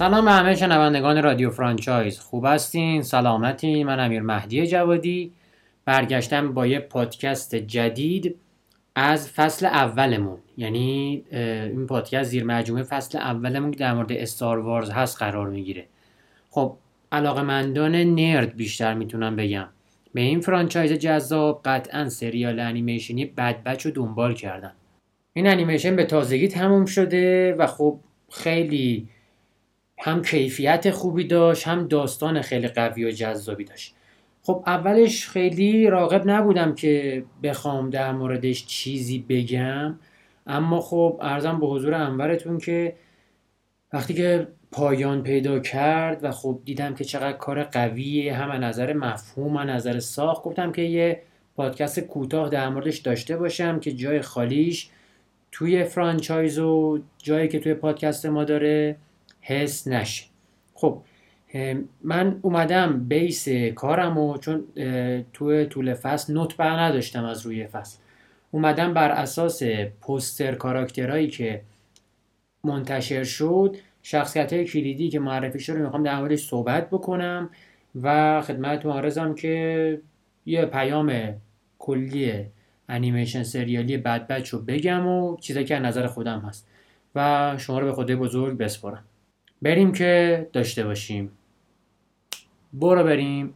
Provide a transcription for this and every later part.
سلام به همه شنوندگان رادیو franchise. خوب هستین؟ سلامتین؟ من امیر مهدی جوادی. برگشتم با یه پادکست جدید از فصل اولمون. یعنی این پادکست زیر مجموعه فصل اولمون که در مورد Star Wars هست قرار می‌گیره. خب علاقمندان nerd بیشتر می‌تونم بگم. به این franchise جذاب قطعا سریال انیمیشنی Bad Batch رو دنبال کردن. این انیمیشن به تازگی تموم شده و خب خیلی هم کیفیت خوبی داشت هم داستان خیلی قوی و جذابی داشت. خب اولش خیلی راغب نبودم که بخوام در موردش چیزی بگم اما خب ارزم به حضور انورتون که وقتی که پایان پیدا کرد و خب دیدم که چقدر کار قویه هم نظر مفهوم هم نظر ساخت گفتم که یه پادکست کوتاه در موردش داشته باشم که جای خالیش توی فرانچایز و جایی که توی پادکست ما داره. حس نشه. خب من اومدم بیس کارم و چون توی طول فصل نوت بر نداشتم از روی فصل. اومدم بر اساس پوستر کاراکترهایی که منتشر شد شخصیت های کلیدی که معرفی شد رو می‌خوام در موردش صحبت بکنم و خدمتتون آرزم که یه پیام کلی انیمیشن سریالی بد بچ رو بگم و چیزایی که نظر خودم هست و شما رو به خدای بزرگ بسپارم. بریم که داشته باشیم. برو بریم.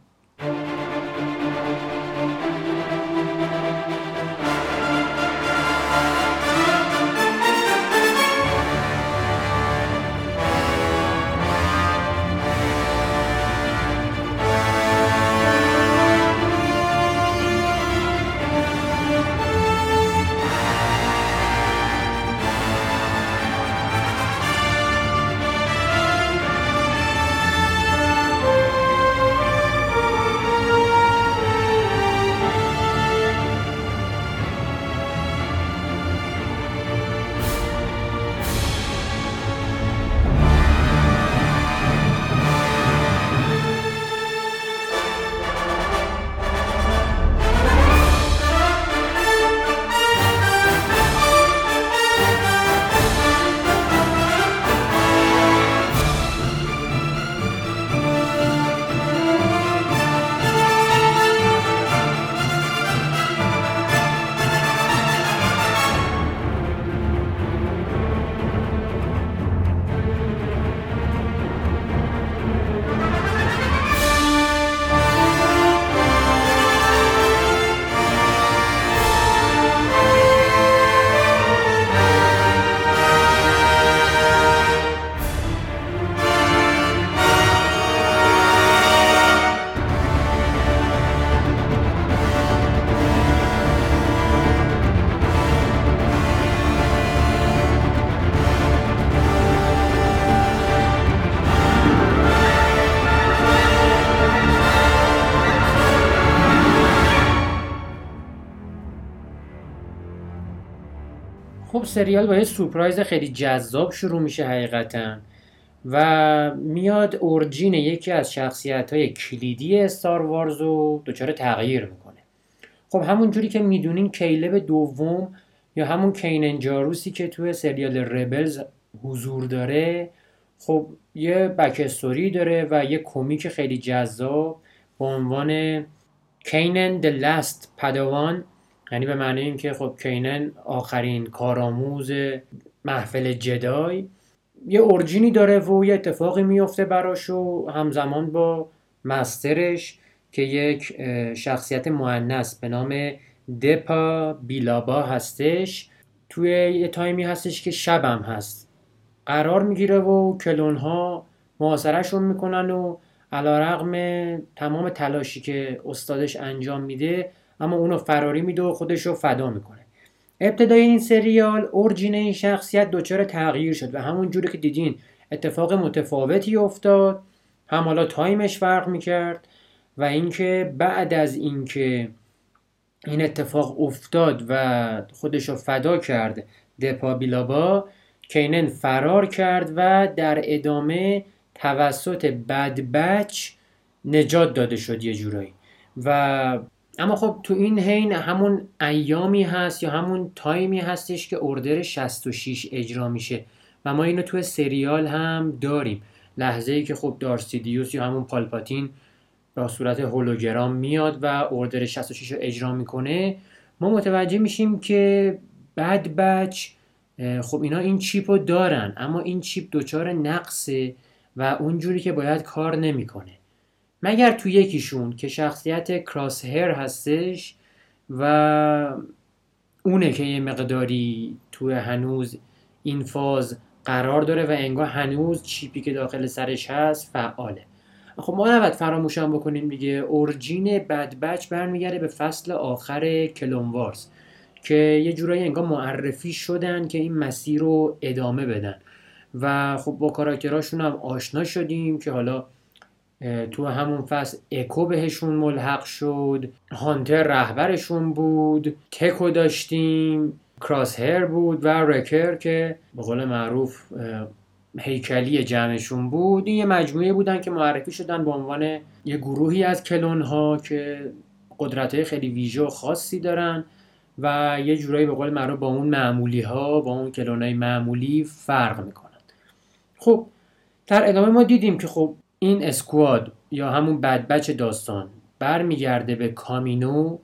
سریال با یه سورپرایز خیلی جذاب شروع میشه حقیقتا و میاد اورجین یکی از شخصیت های کلیدی استار وارز رو دچار تغییر می‌کنه. خب همون جوری که می‌دونین کیلب دوم یا همون کینن جاروسی که توی سریال ربلز حضور داره خب یه بکستوری داره و یه کمیک خیلی جذاب به عنوان کینن د لاست پدوان یعنی به معنی اینکه خب کینن آخرین کارآموز محفل جدای یه اورجینی داره و یه اتفاقی میفته براش و همزمان با مسترش که یک شخصیت معنیس به نام دپا بیلابا هستش. توی یه تایمی هستش که شبم هست. قرار می‌گیره و کلون ها محاصرهشون می‌کنن و علا رقم تمام تلاشی که استادش انجام میده اما اونو فراری میده و خودش فدا می‌کنه. ابتدای این سریال اورجین این شخصیت دچار تغییر شد و همون جوری که دیدین اتفاق متفاوتی افتاد. هم حالا تایمش فرق می‌کرد و اینکه بعد از اینکه این اتفاق افتاد و خودش رو فدا کرد دپا بیلابا کینن فرار کرد و در ادامه توسط بد بچ نجات داده شد یه جورایی. و اما خب تو این حین همون ایامی هست یا همون تایمی هستش که اردر 66 اجرا میشه و ما اینو تو سریال هم داریم. لحظه ای که خب دارسیدیوس یا همون پالپاتین با صورت هولوگرام میاد و اردر 66 رو اجرا می‌کنه ما متوجه میشیم که بد بچ خب اینا این چیپ رو دارن اما این چیپ دچار نقصه و اونجوری که باید کار نمی‌کنه. مگر تو یکیشون که شخصیت کراس هر هستش و اونه که یه مقداری تو هنوز این فاز قرار داره و انگار هنوز چیپی که داخل سرش هست فعاله. خب ما نباید فراموشم بکنیم دیگه. اورجین بد بچ برمیگرده به فصل آخر کلونوارز که یه جورایی انگار معرفی شدن که این مسیر رو ادامه بدن. و خب با کاراکتراشون هم آشنا شدیم که حالا تو همون فصل اکو بهشون ملحق شد هانتر رهبرشون بود تکو داشتیم کراس هر بود و رکر که به قول معروف هیکلی جمعشون بود. این یه مجموعه بودن که معرفی شدن به عنوان یه گروهی از کلون ها که قدرت خیلی ویژه خاصی دارن و یه جورایی به قول معروف با اون معمولی ها با اون کلون های معمولی فرق می‌کنن. خب در ادامه ما دیدیم که خب این اسکواد یا همون بدبچ داستان برمیگرده به کامینو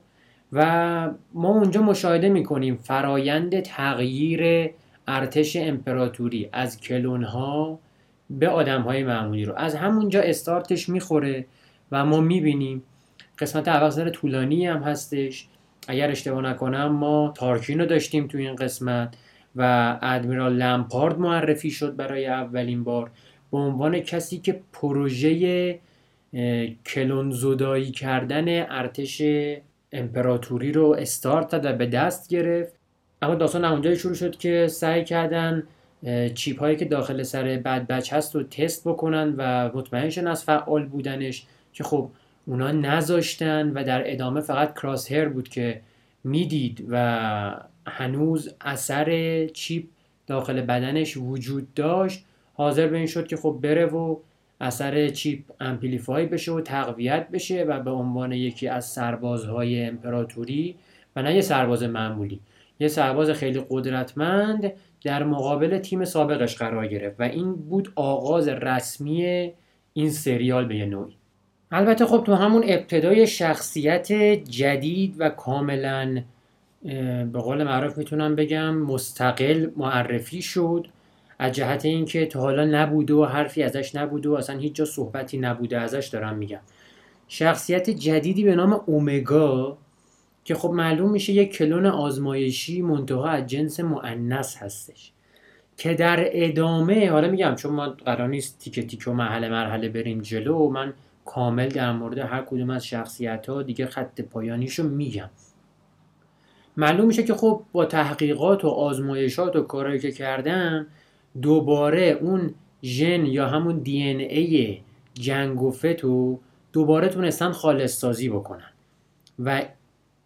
و ما اونجا مشاهده می‌کنیم فرایند تغییر ارتش امپراتوری از کلون ها به آدم های معمولی رو. از همونجا استارتش می‌خوره و ما می‌بینیم قسمت اول طولانی هم هستش. اگر اشتباه نکنم ما تارکین رو داشتیم تو این قسمت و ادمیرال لمپارد معرفی شد برای اولین بار. به عنوان کسی که پروژه کلون زدایی کردن ارتش امپراتوری رو استارت داد و به دست گرفت. اما داستان اونجایی شروع شد که سعی کردن چیپ هایی که داخل سر بد بچ هست رو تست بکنن و مطمئن شدن از فعال بودنش که خب اونا نذاشتن و در ادامه فقط کراس هر بود که می‌دید و هنوز اثر chip داخل بدنش وجود داشت. حاضر به این شد که خب بره و اثر chip amplify بشه و تقویت بشه و به عنوان یکی از سربازهای امپراتوری و نه یه سرباز معمولی. یه سرباز خیلی قدرتمند در مقابل تیم سابقش قرار گرفت و این بود آغاز رسمی این سریال به یه نوعی. البته خب تو همون ابتدای شخصیت جدید و کاملا به قول معروف می‌تونم بگم مستقل معرفی شد. از جهت اینکه تا حالا نبوده و حرفی ازش نبوده و اصلا هیچ جا صحبتی نبوده ازش دارم میگم. شخصیت جدیدی به نام اومگا که خب معلوم میشه یک کلون آزمایشی منتها از جنس معنس هستش. که در ادامه حالا میگم چون ما قرار نیست تیکه تیکه و محله مرحله بریم جلو و من کامل در مورد هر کدوم از شخصیت ها دیگه خط پایانیشو میگم. معلوم میشه که خب با تحقیقات و آزمایشات و کارهایی که کردن دوباره اون ژن یا همون دی ان ای جنگ و فتو دوباره تونستن خالص سازی بکنن. و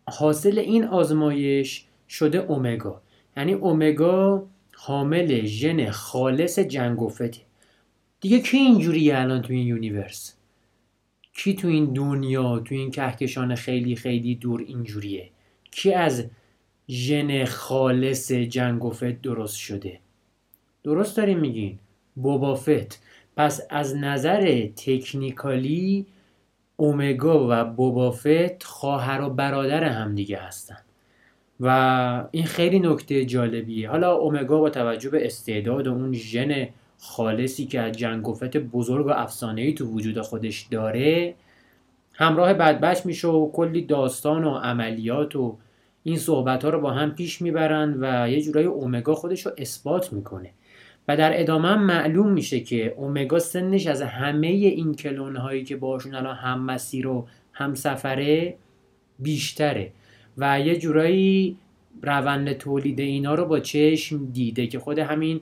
حاصل این آزمایش شده اومگا. یعنی اومگا حامل ژن خالص جنگ و فته. دیگه کی اینجوریه الان تو این universe؟ کی تو این دنیا تو این کهکشان خیلی خیلی دور اینجوریه؟ کی از ژن خالص Jango Fett درست شده؟ درست دارین میگین. Boba Fett پس از نظر technically Omega و Boba Fett خواهر و برادر همدیگه هستن. و این خیلی نکته جالبیه. حالا اومگا با توجه به استعداد و اون ژن خالصی که از جنگوفت بزرگ و افسانه‌ای تو وجود خودش داره همراه بدبش میشه و کلی داستان و عملیات و این صحبت ها رو با هم پیش می‌برن و یه جورایی اومگا خودش رو اثبات می‌کنه. و در ادامه معلوم میشه که اومگا سنش از همه این کلون هایی که باشون الان هم مسیر و هم سفره بیشتره. و یه جورایی روند تولید اینا رو با چشم دیده که خود همین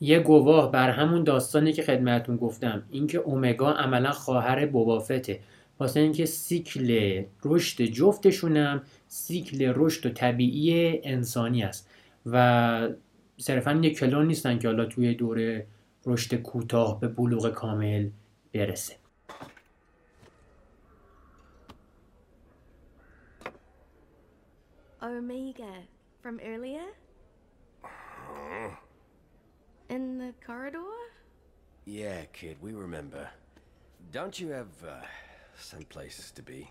یه گواه بر همون داستانی که خدمتون گفتم اینکه اومگا عملا خواهر بوبافته واسه اینکه سیکل رشد جفتشونم سیکل رشد و طبیعی انسانی است. و صرفا یه کلون نیستن که حالا توی دوره رشد کوتاه به بلوغ کامل برسه Omega from earlier? In the corridor? Yeah, kid, we remember. Don't you have, uh, some place to be?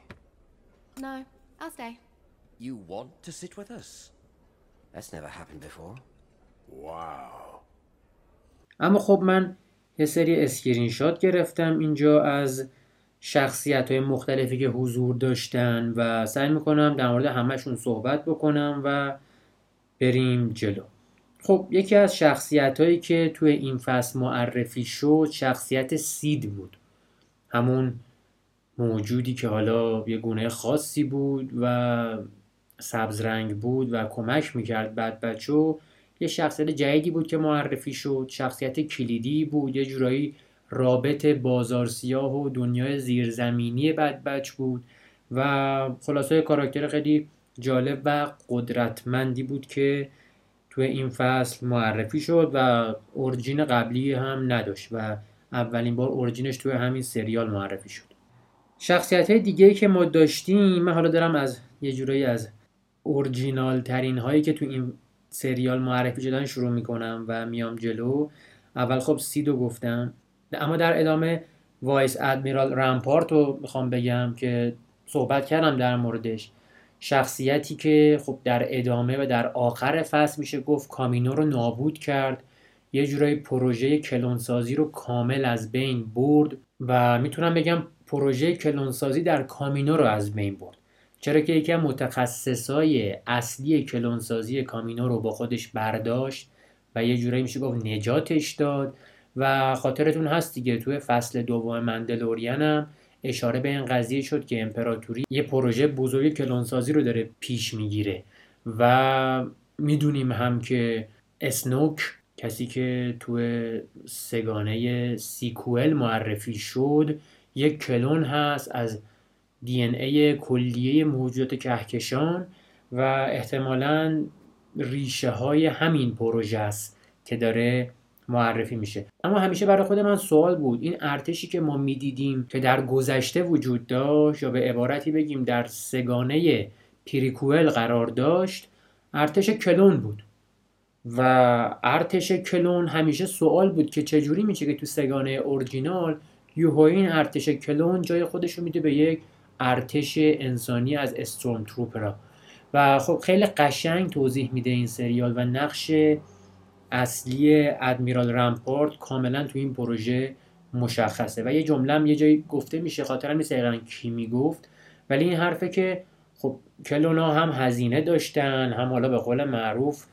No, I'll stay. You want to sit with us? That's never happened before. اما خب من یه سری اسکرین شات گرفتم اینجا از شخصیت های مختلفی که حضور داشتن و سعی می‌کنم در مورد همهشون صحبت بکنم و بریم جلو. خب یکی از شخصیت هایی که توی این فصل معرفی شد شخصیت سید بود. همون موجودی که حالا یه گونه خاصی بود و سبز رنگ بود و کمک می‌کرد بعد بچه یه شخصیت جدیدی بود که معرفی شد شخصیت کلیدی بود یه جورایی رابط بازار سیاه و دنیای زیرزمینی بد بچ بود و خلاصه کاراکتر خیلی جالب و قدرتمندی بود که توی این فصل معرفی شد و اورجین قبلی هم نداشت و اولین بار اورجینش توی همین سریال معرفی شد. شخصیت های دیگه که ما داشتیم من حالا دارم از یه جورایی از اورجینال ترین هایی که تو این سریال معرفی شدن شروع می‌کنم و میام جلو. اول خب سیدو گفتم. اما در ادامه Vice Admiral Rampart رو می‌خوام بگم که صحبت کردم در موردش. شخصیتی که خب در ادامه و در آخر فصل میشه گفت Kamino رو نابود کرد. یه جورایی پروژه clone‌سازی رو کامل از بین برد و می‌تونم بگم پروژه clone‌سازی در Kamino رو از بین برد. چرا که از متخصصای اصلی clone‌سازی Kamino رو با خودش برداشت و یه جورایی میشه گفت نجاتش داد و خاطرتون هست دیگه توی فصل دوم مندلورین هم اشاره به این قضیه شد که امپراتوری یه پروژه بزرگ کلونسازی رو داره پیش می‌گیره و می‌دونیم هم که اسنوک کسی که توی سگانه سیکوئل معرفی شد یک کلون هست از ای کلیه موجودات کهکشان و احتمالا ریشه های همین پروژه است که داره معرفی میشه. اما همیشه برای خود من سوال بود این ارتشی که ما می‌دیدیم که در گذشته وجود داشت یا به عبارتی بگیم در سگانه پیریکوئل قرار داشت ارتش کلون بود. و ارتش کلون همیشه سوال بود که چجوری میشه که تو سگانه اورجینال یوهو این ارتش کلون جای خودش رو میده به یک ارتش انسانی از استروم تروپرا و خب خیلی قشنگ توضیح میده این سریال و نقش اصلی ادمیرال رمپورت کاملا تو این پروژه مشخصه. و یه جمله یه جایی گفته میشه خاطرم نیست کی می‌گفت. ولی این حرفه که خب کلونا هم هزینه داشتن هم حالا به قول معروف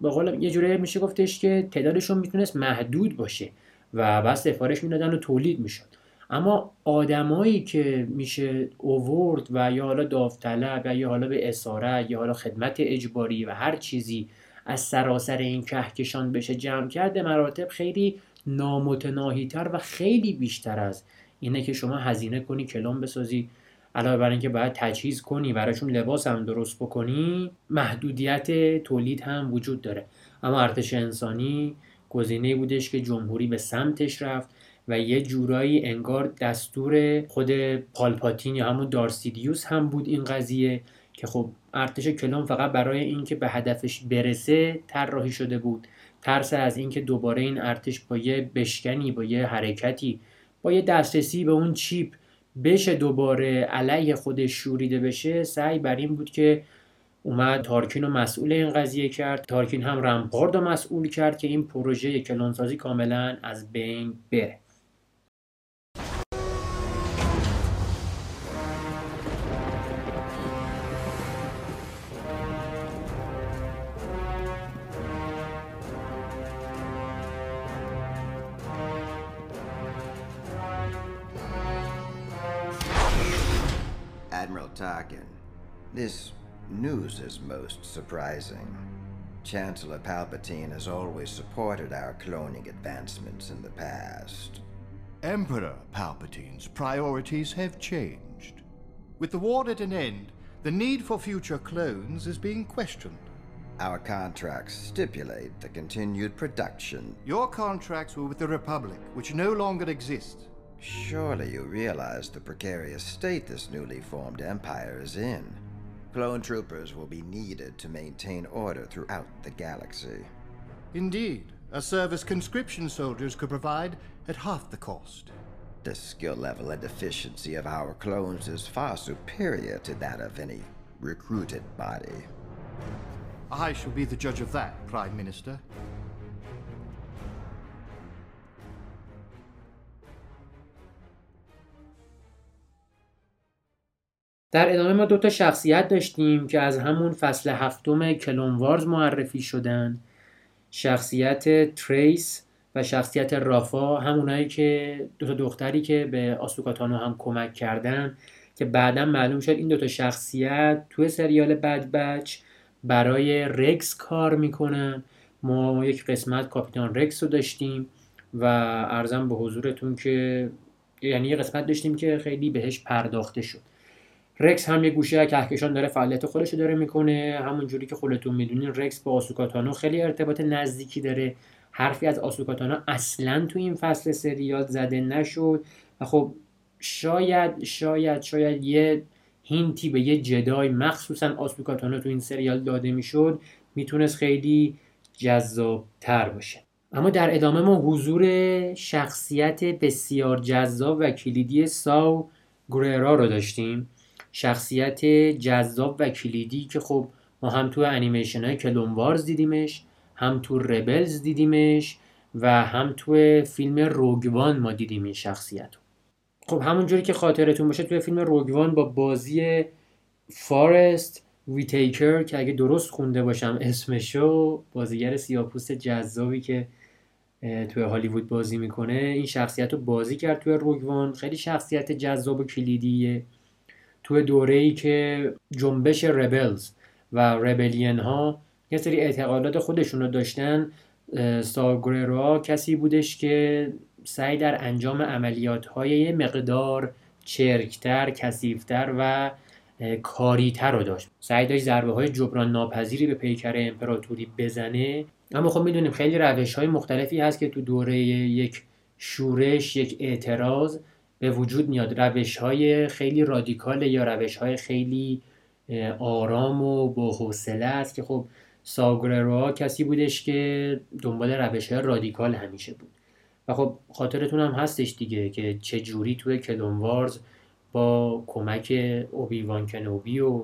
به قول یه جوری میشه گفتش که تعدادشون می‌تونست محدود باشه و بس سفارش می‌دادن و تولید می‌شد. اما آدمایی که میشه اوورد و یا حالا داوطلب یا یا حالا به اسارت یا حالا خدمت اجباری و هر چیزی از سراسر این کهکشان بشه جمع کرده مراتب خیلی نامتناهیتر و خیلی بیشتر از اینه که شما هزینه کنی کلام بسازی. علاوه بر اینکه باید تجهیز کنی براشون لباس هم درست بکنی محدودیت تولید هم وجود داره. اما ارتش انسانی گزینه بودش که جمهوری به سمتش رفت. و یه جورایی انگار دستور خود پالپاتین یا همون دارسیدیوس هم بود این قضیه که خب ارتش کلون فقط برای اینکه به هدفش برسه طراحی شده بود. ترس از اینکه دوباره این ارتش با یه بشکنی با یه حرکتی با یه دسترسی به اون چیپ بشه دوباره علیه خودش شوریده بشه سعی بر این بود که اومد تارکین رو مسئول این قضیه کرد. تارکین هم رمپارد رو مسئول کرد که این پروژه کلونسازی کاملا از بین بره. This news is most surprising. Chancellor Palpatine has always supported our cloning advancements in the past. Emperor Palpatine's priorities have changed. With the war at an end, the need for future clones is being questioned. Our contracts stipulate the continued production. Your contracts were with the Republic, which no longer exists. Surely you realize the precarious state this newly formed empire is in. Clone troopers will be needed to maintain order throughout the galaxy. Indeed, A service conscription soldiers could provide at half the cost. The skill level and efficiency of our clones is far superior to that of any recruited body. I shall be the judge of that, Prime Minister. در ادامه ما دو تا شخصیت داشتیم که از همون فصل هفتم کلونوارز معرفی شدن. شخصیت تریس و شخصیت رافا همونایی که دو تا دختری که به آسوکاتانو هم کمک کردن که بعدا معلوم شد این دو تا شخصیت توی سریال بد بچ برای رکس کار می‌کنن. ما یک قسمت کاپیتان رکس رو داشتیم و ارزم به حضورتون که یعنی یه قسمت داشتیم که خیلی بهش پرداخته شد. رکس هم یه گوشه کهکشان داره فعالیت خودش داره می‌کنه. همون جوری که خودتون می‌دونین رکس با آسوکاتانو خیلی ارتباط نزدیکی داره. حرفی از آسوکاتانو اصلا تو این فصل سریال زده نشد و خب شاید شاید شاید یه هینتی به یه جدای مخصوصا آسوکاتانو تو این سریال داده می‌شد می‌تونست خیلی جذابتر باشه. اما در ادامه ما حضور شخصیت بسیار جذاب و کلیدی ساو گررا رو داشتیم. شخصیت جذاب و کلیدی که خب ما هم تو انیمیشن های کلونوارز دیدیمش هم تو ربلز دیدیمش و هم تو فیلم روگوان ما دیدیم این شخصیت خب همونجوری که خاطرتون باشه توی فیلم روگوان با بازی فارست ویتیکر که اگه درست خونده باشم اسمشو بازیگر سیاپوست جذابی که توی هالیوود بازی می‌کنه این شخصیت رو بازی کرد توی روگوان خیلی شخصیت جذاب و کلیدیه. توی دوره ای که جنبش ربلز و ربلین ها یه سری اعتقادات خودشون رو داشتن ساگررا کسی بودش که سعی در انجام عملیات های یه مقدار چرکتر، کسیفتر و کاریتر رو داشت. سعی داشت ضربه های جبران ناپذیری به پیکر امپراتوری بزنه. اما خب می‌دونیم خیلی روش های مختلفی هست که تو دوره یک شورش یک اعتراض به وجود میاد. روش های خیلی رادیکال یا روش های خیلی آرام و با حوصله است که خب ساگررا کسی بودش که دنبال روش های رادیکال همیشه بود. و خب خاطرتون هم هستش دیگه که چه جوری توی کلونوارز با کمک اوبیوان کنوبی و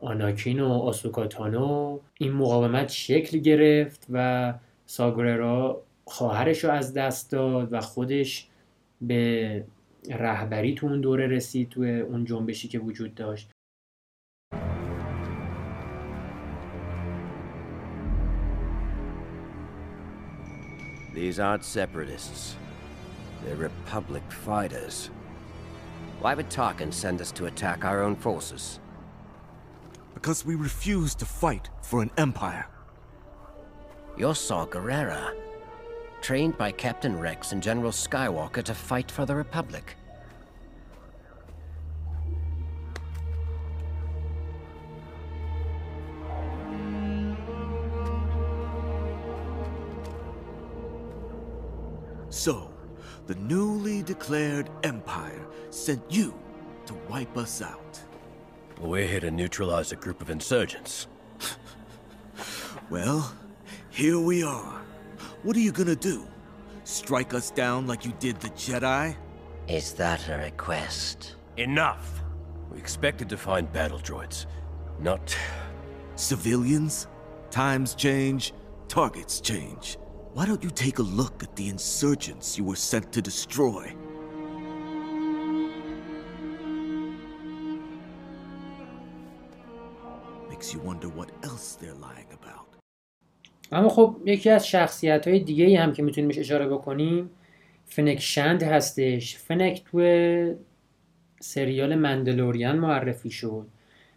آناکین و آسوکاتانو این مقاومت شکل گرفت و ساگررا خواهرش رو از دست داد و خودش به رهبری تو اون دوره رسید تو اون جنبشی که وجود داشت These aren't separatists. They're Republic fighters. Why would Tarkin send us to attack our own forces? Because we refuse to fight for an empire. You're Saw Gerrera, trained by Captain Rex and General Skywalker to fight for the Republic. So, the newly declared Empire sent you to wipe us out. We're here to neutralize a group of insurgents. Well, here we are. What are you gonna do? Strike us down like you did the Jedi? Is that a request? Enough! We expected to find battle droids, not... Civilians? Times change, targets change. Why don't you take a look at the insurgents you were sent to destroy? Makes you wonder what else they're lying about. اما خب یکی از شخصیت های دیگه ای هم که می‌تونیم اشاره بکنیم فنک شند هستش. فنک توی سریال مندلوریان معرفی شد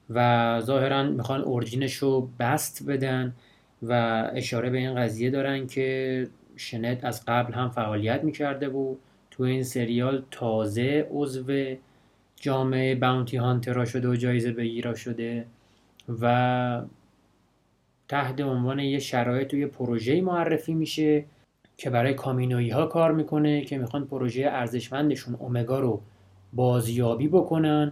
و ظاهرا می‌خوان اورجینش رو بست بدن و اشاره به این قضیه دارن که شنت از قبل هم فعالیت می‌کرده بود تو این سریال تازه عضو جامعه باونتی هانترا شده و جایزه بگیرا شده و تحت عنوان یه شرایط توی پروژه معرفی میشه که برای کامینویی ها کار می‌کنه که می‌خوان پروژه ارزشمندشون اومگا رو بازیابی بکنن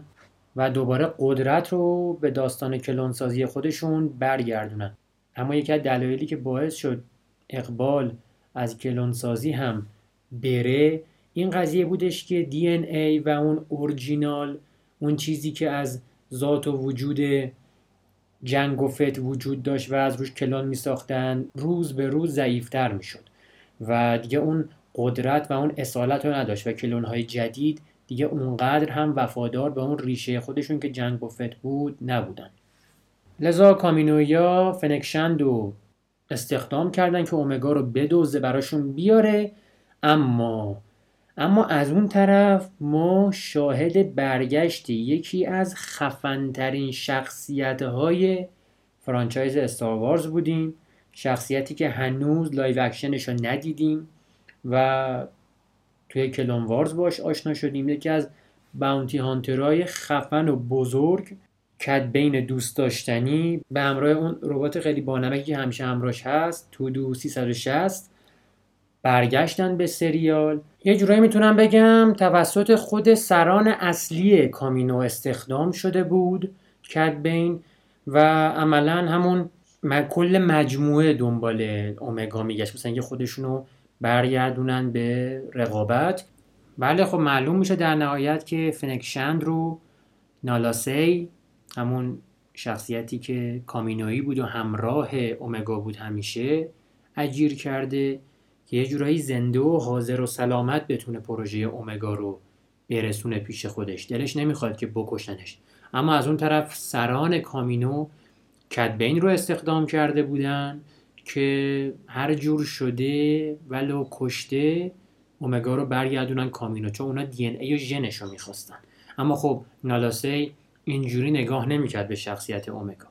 و دوباره قدرت رو به داستان کلونسازی خودشون برگردونن. اما یکی از دلایلی که باعث شد اقبال از کلونسازی هم بره این قضیه بودش که دی ای و اون اورجینال اون چیزی که از ذات و وجود جنگ و فت وجود داشت و از روش کلون می ساختن روز به روز ضعیفتر می شد و دیگه اون قدرت و اون اصالت رو نداشت و کلون های جدید دیگه اونقدر هم وفادار به اون ریشه خودشون که جنگ و فت بود نبودن. لذا کامینویا فنکشند رو استخدام کردن که اومگا رو بدوزه براشون بیاره اما اما از اون طرف ما شاهد برگشت یکی از خفنترین شخصیت های franchise Star Wars بودیم. شخصیتی که هنوز live action ش رو ندیدیم و توی Clone Wars باش آشنا شدیم. یکی از bounty hunter های خفن و بزرگ Cad Bane دوست داشتنی. به همراه اون ربات خیلی بانمکی که همیشه همراهش هست. تو دو 360 برگشتن به سریال. یه جورایی می‌تونم بگم توسط خود سران اصلی Kamino استخدام شده بود کد بین و عملا همون کل مجموعه دنبال اومگا میگشت. مثلا که خودشونو برگردونن به رقابت. بله خب معلوم میشه در نهایت که فنکشند رو نالاسی همون شخصیتی که کامینویی بود و همراه اومگا بود همیشه اجیر کرده. که یه جورایی زنده و حاضر و سلامت بتونه پروژه اومگا رو برسونه پیش خودش. دلش نمی‌خواد که بکشنش. اما از اون طرف سران کامینو کدبین رو استخدام کرده بودن که هر جور شده ولو کشته اومگا رو برگردونن کامینو چون اونا دی ای و ژنش رو می‌خواستن. اما خب نالاسی اینجوری نگاه نمی‌کرد به شخصیت اومگا.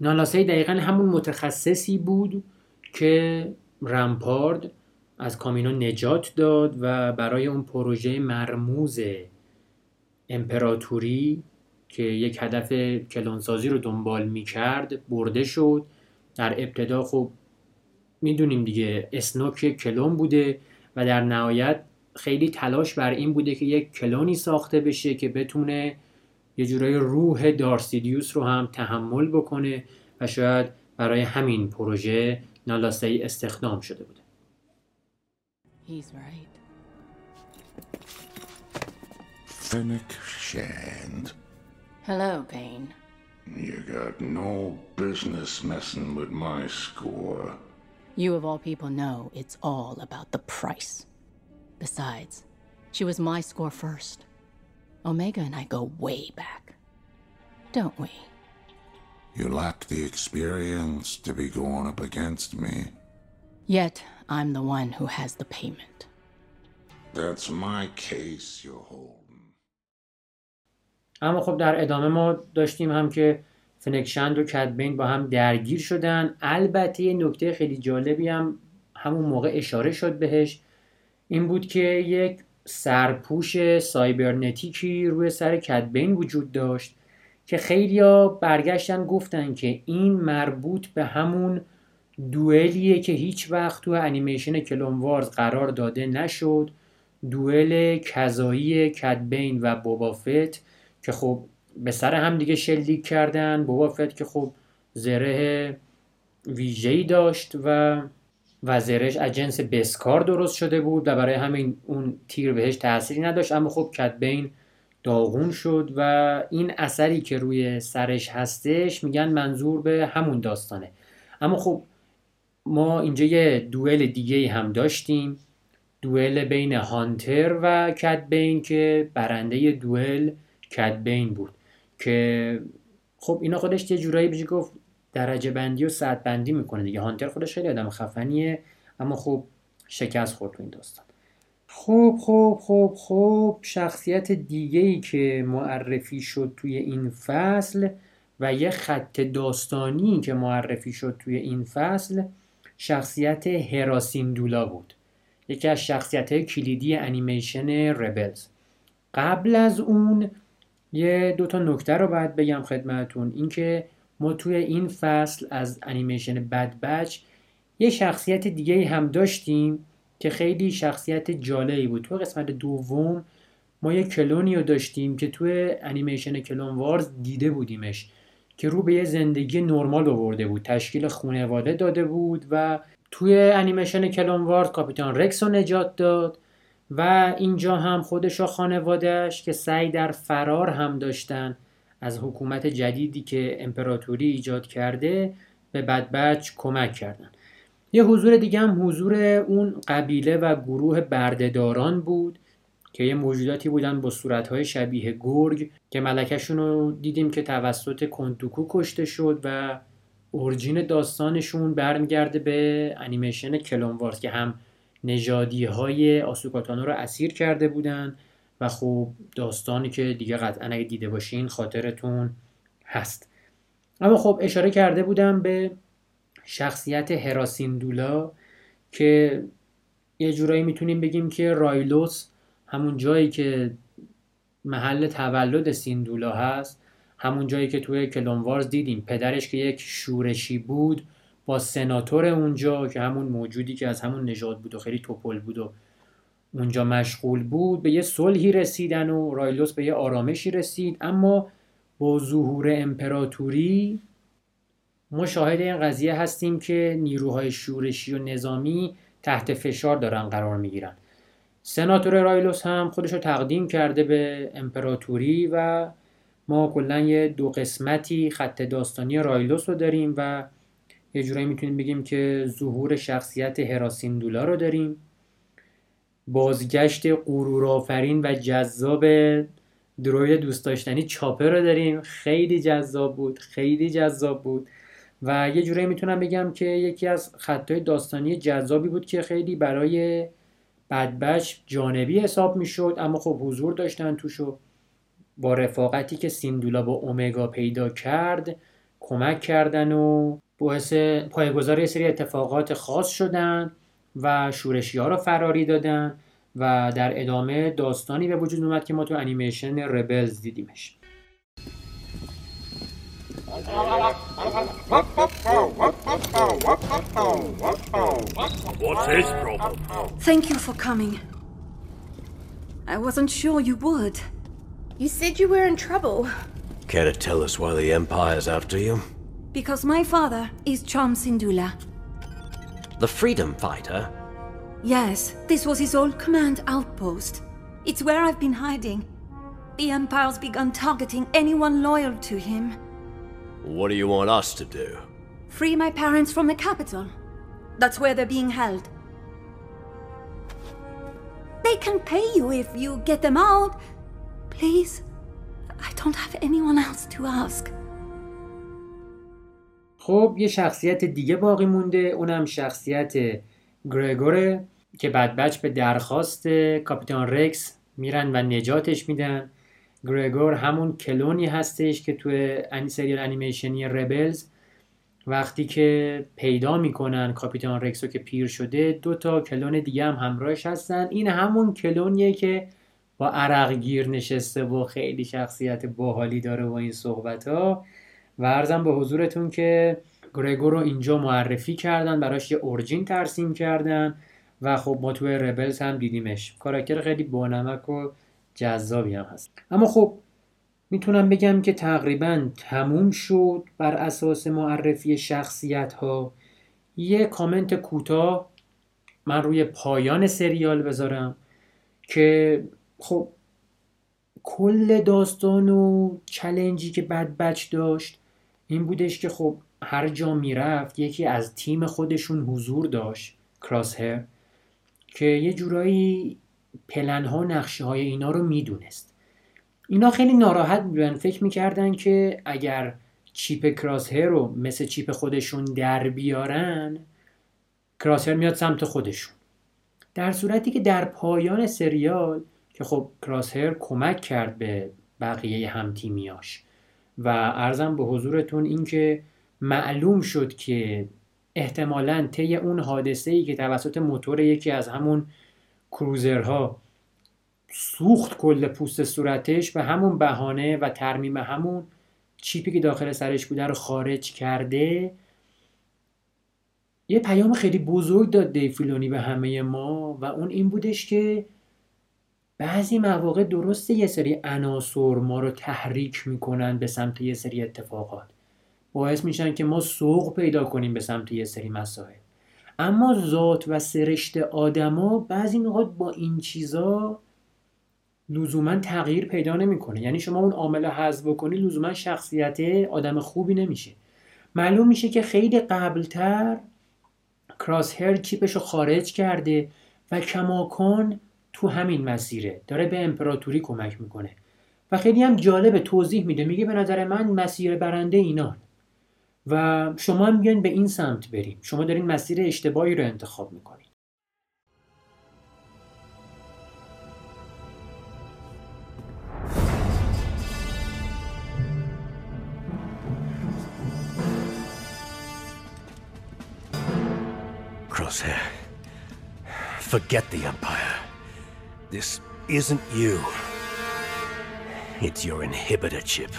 نالاسی دقیقا همون متخصصی بود که رمپارد از کامینو نجات داد و برای اون پروژه مرموز امپراتوری که یک هدف کلونسازی رو دنبال می‌کرد برده شد. در ابتدا خب می‌دونیم دیگه اسنوک کلون بوده و در نهایت خیلی تلاش بر این بوده که یک کلونی ساخته بشه که بتونه یه جورای روح دارسیدیوس رو هم تحمل بکنه و شاید برای همین پروژه نالاسه استخدام شده بوده. He's right. Fennec Shand. Hello, Bane. You got no business messing with my score. You of all people know it's all about the price. Besides, she was my score first. Omega and I go way back. Don't we? You lack the experience to be going up against me. Yet, I'm the one who has the payment. That's my case you're holding. اما خب در ادامه ما داشتیم هم که فنکشند و کدبین با هم درگیر شدن البته یه نکته خیلی جالبی هم همون موقع اشاره شد بهش این بود که یک سرپوش سایبرنتیکی روی سر کدبین وجود داشت که خیلیا برگشتن گفتن که این مربوط به همون دوئلیه که هیچ وقت تو انیمیشن کلون وارز قرار داده نشد. دوئل کذایی کدبین و بوبافت که خب به سر هم دیگه شلیک کردن. بوبافت که خب زره ویژه‌ای داشت و و زرهش از جنس بسکار درست شده بود و برای همین اون تیر بهش تأثیری نداشت. اما خب کدبین داغون شد و این اثری که روی سرش هستش میگن منظور به همون داستانه. اما خب ما اینجا یه دوئل دیگه هم داشتیم. دوئل بین هانتر و کدبین که برنده دوئل کدبین بود که خب اینا خودش یه جورایی بشه گفت درجه بندی و ساعت بندی می‌کنه دیگه. هانتر خودش خیلی آدم خفنیه اما خب شکست خورد تو این داستان. خب خب خب خب شخصیت دیگه ای که معرفی شد توی این فصل و یه خط داستانی که معرفی شد توی این فصل شخصیت هراسیندولا بود. یکی از شخصیت های کلیدی انیمیشن ربلز قبل از اون یه دوتا نکته رو باید بگم خدمتون. اینکه ما توی این فصل از انیمیشن بد بچ یه شخصیت دیگه هم داشتیم که خیلی شخصیت جالبی بود. تو قسمت دوم ما یه کلونی رو داشتیم که توی انیمیشن کلون وارز دیده بودیمش. که رو به یه زندگی نرمال آورده بود تشکیل خانواده داده بود و توی انیمیشن کلون وارز کاپیتان رکس رو نجات داد و اینجا هم خودش و خانوادهش که سعی در فرار هم داشتن از حکومت جدیدی که امپراتوری ایجاد کرده به بدبچ کمک کردن. یه حضور دیگه هم حضور اون قبیله و گروه بردهداران بود که یه موجوداتی بودن با صورتهای شبیه گرگ که ملکشون رو دیدیم که توسط کنتوکو کشته شد و اورجین داستانشون برمیگرده به انیمیشن کلون وارز که هم نژادی های آسوکاتانو رو اسیر کرده بودن و خب داستانی که دیگه قطعا اگه دیده باشین خاطرتون هست. اما خب اشاره کرده بودم به شخصیت هراسیندولا که یه جورایی می‌تونیم بگیم که رایلوس همون جایی که محل تولد سیندولا هست همون جایی که توی کلونوارز دیدیم. پدرش که یک شورشی بود با سناتور اونجا که همون موجودی که از همون نژاد بود و خیلی توپل بود و اونجا مشغول بود به یه صلحی رسیدن و رایلوس به یه آرامشی رسید. اما با ظهور امپراتوری ما شاهد این قضیه هستیم که نیروهای شورشی و نظامی تحت فشار دارن قرار می‌گیرن. سناتور رایلوس هم خودش رو تقدیم کرده به امپراتوری و ما کلا یه دو قسمتی خط داستانی رایلوس رو داریم و یه جورایی می‌تونیم بگیم که ظهور شخصیت هراسیندولا رو داریم. بازگشت غرورآفرین و جذاب دروید دوست داشتنی چاپر رو داریم. خیلی جذاب بود خیلی جذاب بود. و یه جورایی می‌تونم بگم که یکی از خطای داستانی جذابی بود که خیلی برای بدبش جانبی حساب می‌شد اما خب حضور داشتن توش و با رفاقتی که سیندولا با اومگا پیدا کرد کمک کردن و باعث پایگذار یه سری اتفاقات خاص شدن و شورشی ها رو فراری دادن و در ادامه داستانی به وجود اومد که ما تو انیمیشن ربلز دیدیمش. What's his problem? Thank you for coming. I wasn't sure you would. You said you were in trouble. Care to tell us why the Empire's after you? Because my father is Chom Sindula. The freedom fighter? Yes, this was his old command outpost. It's where I've been hiding. The Empire's begun targeting anyone loyal to him. What do you want us to do? Free my parents from the capital. That's where they're being held. They can pay you if you get them out. Please. I don't have anyone else to ask. خب یه شخصیت دیگه باقی مونده اونم شخصیت گرگوره که بدبچ به درخواست کاپیتان رکس میرن و نجاتش میدن گرگور همون کلونی هستش که توی سریال انیمیشنی ربلز وقتی که پیدا می‌کنن کاپیتان رکسو که پیر شده دو تا کلون دیگه هم همراهش هستن. این همون کلونیه که با عرق گیر نشسته و خیلی شخصیت باحالی داره و این صحبت ها و ارزم به حضورتون که گرگور رو اینجا معرفی کردن براش یه اورجین ترسیم کردن و خب ما توی ربلز هم دیدیمش. کاراکتر خیلی بانمک و جذابی هم هست. اما خب می‌تونم بگم که تقریبا تموم شد بر اساس معرفی شخصیت ها یه کامنت کوتاه من روی پایان سریال بذارم که خب کل داستان و چلنجی که بد بچ داشت این بودش که خب هر جا می‌رفت یکی از تیم خودشون حضور داشت کراس هر که یه جورایی پلن ها نقشه های اینا رو می‌دونست. اینا خیلی ناراحت بودن. فکر می‌کردن که اگر چیپ کراس هر رو مثل چیپ خودشون در بیارن کراس هر میاد سمت خودشون. در صورتی که در پایان سریال که خب کراس هر کمک کرد به بقیه هم تیمیاش و ارزم به حضورتون اینکه معلوم شد که احتمالا طی اون حادثه ای که توسط موتور یکی از همون کروزرها سوخت کل پوست صورتش به همون بهانه و ترمیم همون چیپی که داخل سرش بوده رو خارج کرده. یه پیام خیلی بزرگ داد دیفیلونی به همه ما و اون این بودش که بعضی مواقع درسته یه سری عناصر ما رو تحریک می‌کنن به سمت یه سری اتفاقات. باعث میشن که ما سوق پیدا کنیم به سمت یه سری مسائل. اما ذات و سرشت آدما بعضی نقاط با این چیزا لزوما تغییر پیدا نمی‌کنه. یعنی شما اون عامل حذف بکنی لزوما شخصیت آدم خوبی نمیشه. معلوم میشه که خیلی قبلتر کراس هر چیپش رو خارج کرده و کماکان تو همین مسیره. داره به امپراتوری کمک می‌کنه. و خیلی هم جالب توضیح میده. میگه به نظر من مسیر برنده اینان. و شما هم میگن به این سمت بریم شما دارین مسیر اشتباهی رو انتخاب می‌کنید Crosshair. Forget the Empire. This isn't you. It's your inhibitor chip.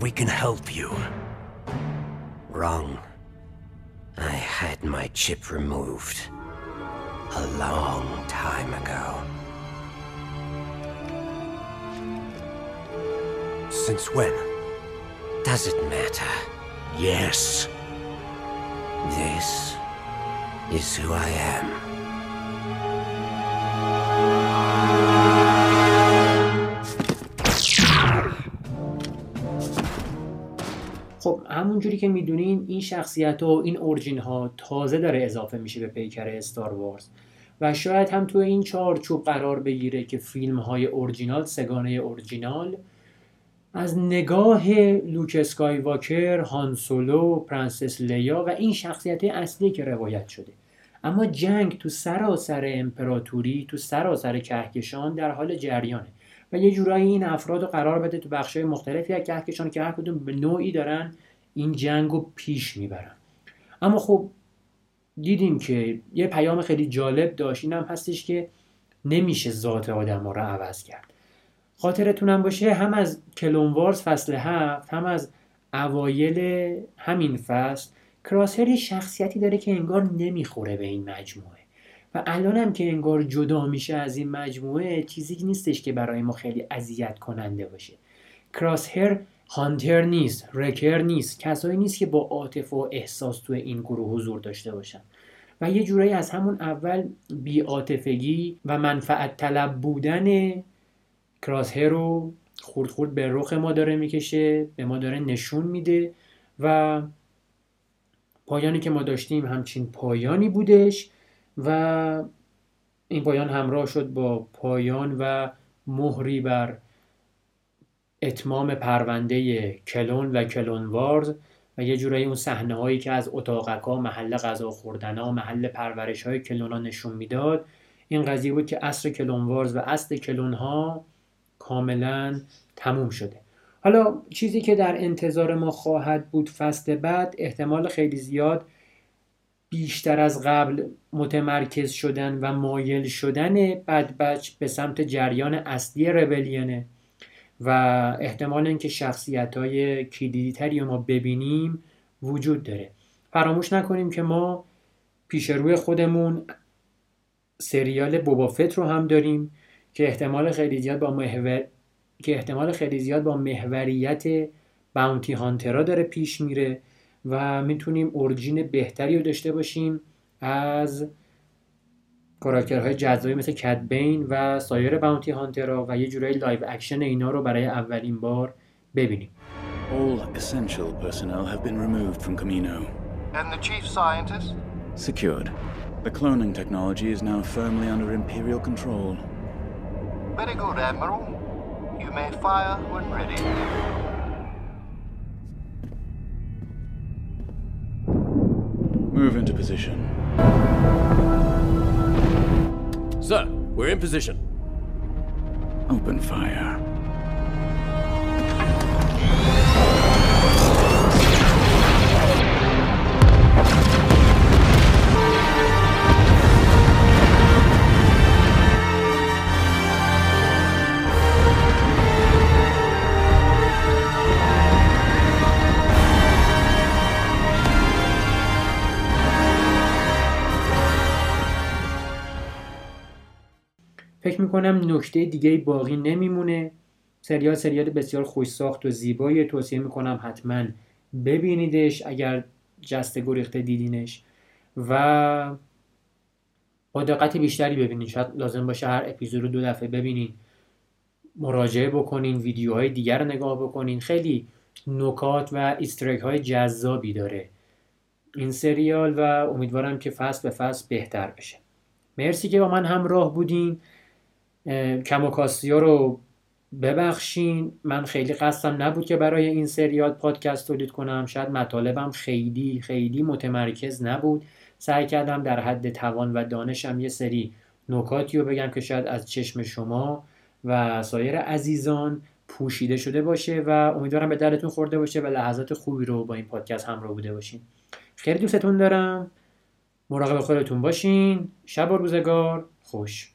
We can help you. Wrong. I had my chip removed. A long time ago. Since when? Does it matter? Yes. This is who I am. همونجوری که می‌دونین این شخصیت و این اورجین ها تازه داره اضافه میشه به پیکر استار وارز و شاید هم تو این چارچوب قرار بگیره که فیلم های اورجینال سگانه اورجینال از نگاه Luke Skywalker، Han Solo، Princess Leia و این شخصیت اصلی که روایت شده. اما جنگ تو سراسر امپراتوری تو سراسر کهکشان در حال جریانه. و یه جورایی این افراد رو قرار بده تو بخشای مختلفی از کهکشان که هر کدوم به نوعی دارن این جنگ رو پیش می‌برن اما خب دیدیم که یه پیام خیلی جالب داشت. این هستش که نمیشه ذات آدم ها رو عوض کرد. خاطرتونم باشه هم از کلونوارز فصل هفت هم از اوایل همین فصل کراسهر شخصیتی داره که انگار نمی‌خوره به این مجموعه. و الان هم که انگار جدا میشه از این مجموعه چیزی نیستش که برای ما خیلی اذیت کننده باشه. کراسهر هانتر نیست رکر نیست کسایی نیست که با عاطفه و احساس تو این گروه حضور داشته باشن. و یه جورایی از همون اول بیعاطفگی و منفعت طلب بودن کراسهر رو خورد خورد به رخ ما داره می‌کشه به ما داره نشون میده و پایانی که ما داشتیم همچین پایانی بودش و این پایان همراه شد با پایان و مهری بر اتمام پرونده کلون و کلون وارز و یه جورایی اون صحنه هایی که از اتاقکا محل غذا خوردن ها محل پرورش های کلون ها نشون می‌داد این قضیه بود که اصر کلون وارز و اصل کلون ها کاملا تموم شده. حالا چیزی که در انتظار ما خواهد بود فصل بعد احتمال خیلی زیاد بیشتر از قبل متمرکز شدن و مایل شدن بدبچ به سمت جریان اصلی ربلیونه و احتمال اینکه شخصیت های کلیدی تری ما ببینیم وجود داره. فراموش نکنیم که ما پیش روی خودمون سریال Boba Fett رو هم داریم که احتمال خیلی زیاد با محور که احتمال خیلی زیاد با محوریت bounty hunter ا داره پیش میره و می‌تونیم origin بهتری رو داشته باشیم از کاراکترهای جذابی مثل Cad Bane و سایر bounty hunter ها و یه جورایی live action اینا رو برای اولین بار ببینیم All essential personnel have been removed from Camino. And the chief scientist? Secured. The cloning technology is now firmly under Imperial control. Very good, Admiral. You may fire when ready. Move into position. Sir, we're in position. Open fire. فکر می‌کنم نکته دیگه باقی نمیمونه. سریال سریال بسیار خوش ساخت و زیبایی. توصیه می‌کنم حتما ببینیدش اگر جست گریخته دیدینش. و با دقت بیشتری ببینید. شاید لازم باشه هر اپیزود رو دو دفعه ببینید. مراجعه بکنین ویدیوهای دیگر رو نگاه بکنین. خیلی نکات و استرک های جذابی داره این سریال و امیدوارم که فصل به فصل بهتر بشه. مرسی که با من همراه بودین. کم و ها رو ببخشین. من خیلی قصدم نبود که برای این سریال پادکست تولید کنم. شاید مطالبم خیلی خیلی متمرکز نبود. سعی کردم در حد توان و دانشم یه سری نکاتی رو بگم که شاید از چشم شما و سایر عزیزان پوشیده شده باشه و امیدوارم به درتون خورده باشه و لحظات خوبی رو با این پادکست همراه بوده باشین. خیلی دوستتون دارم. مراقب خودتون باشین. شب و روزگار. خوش.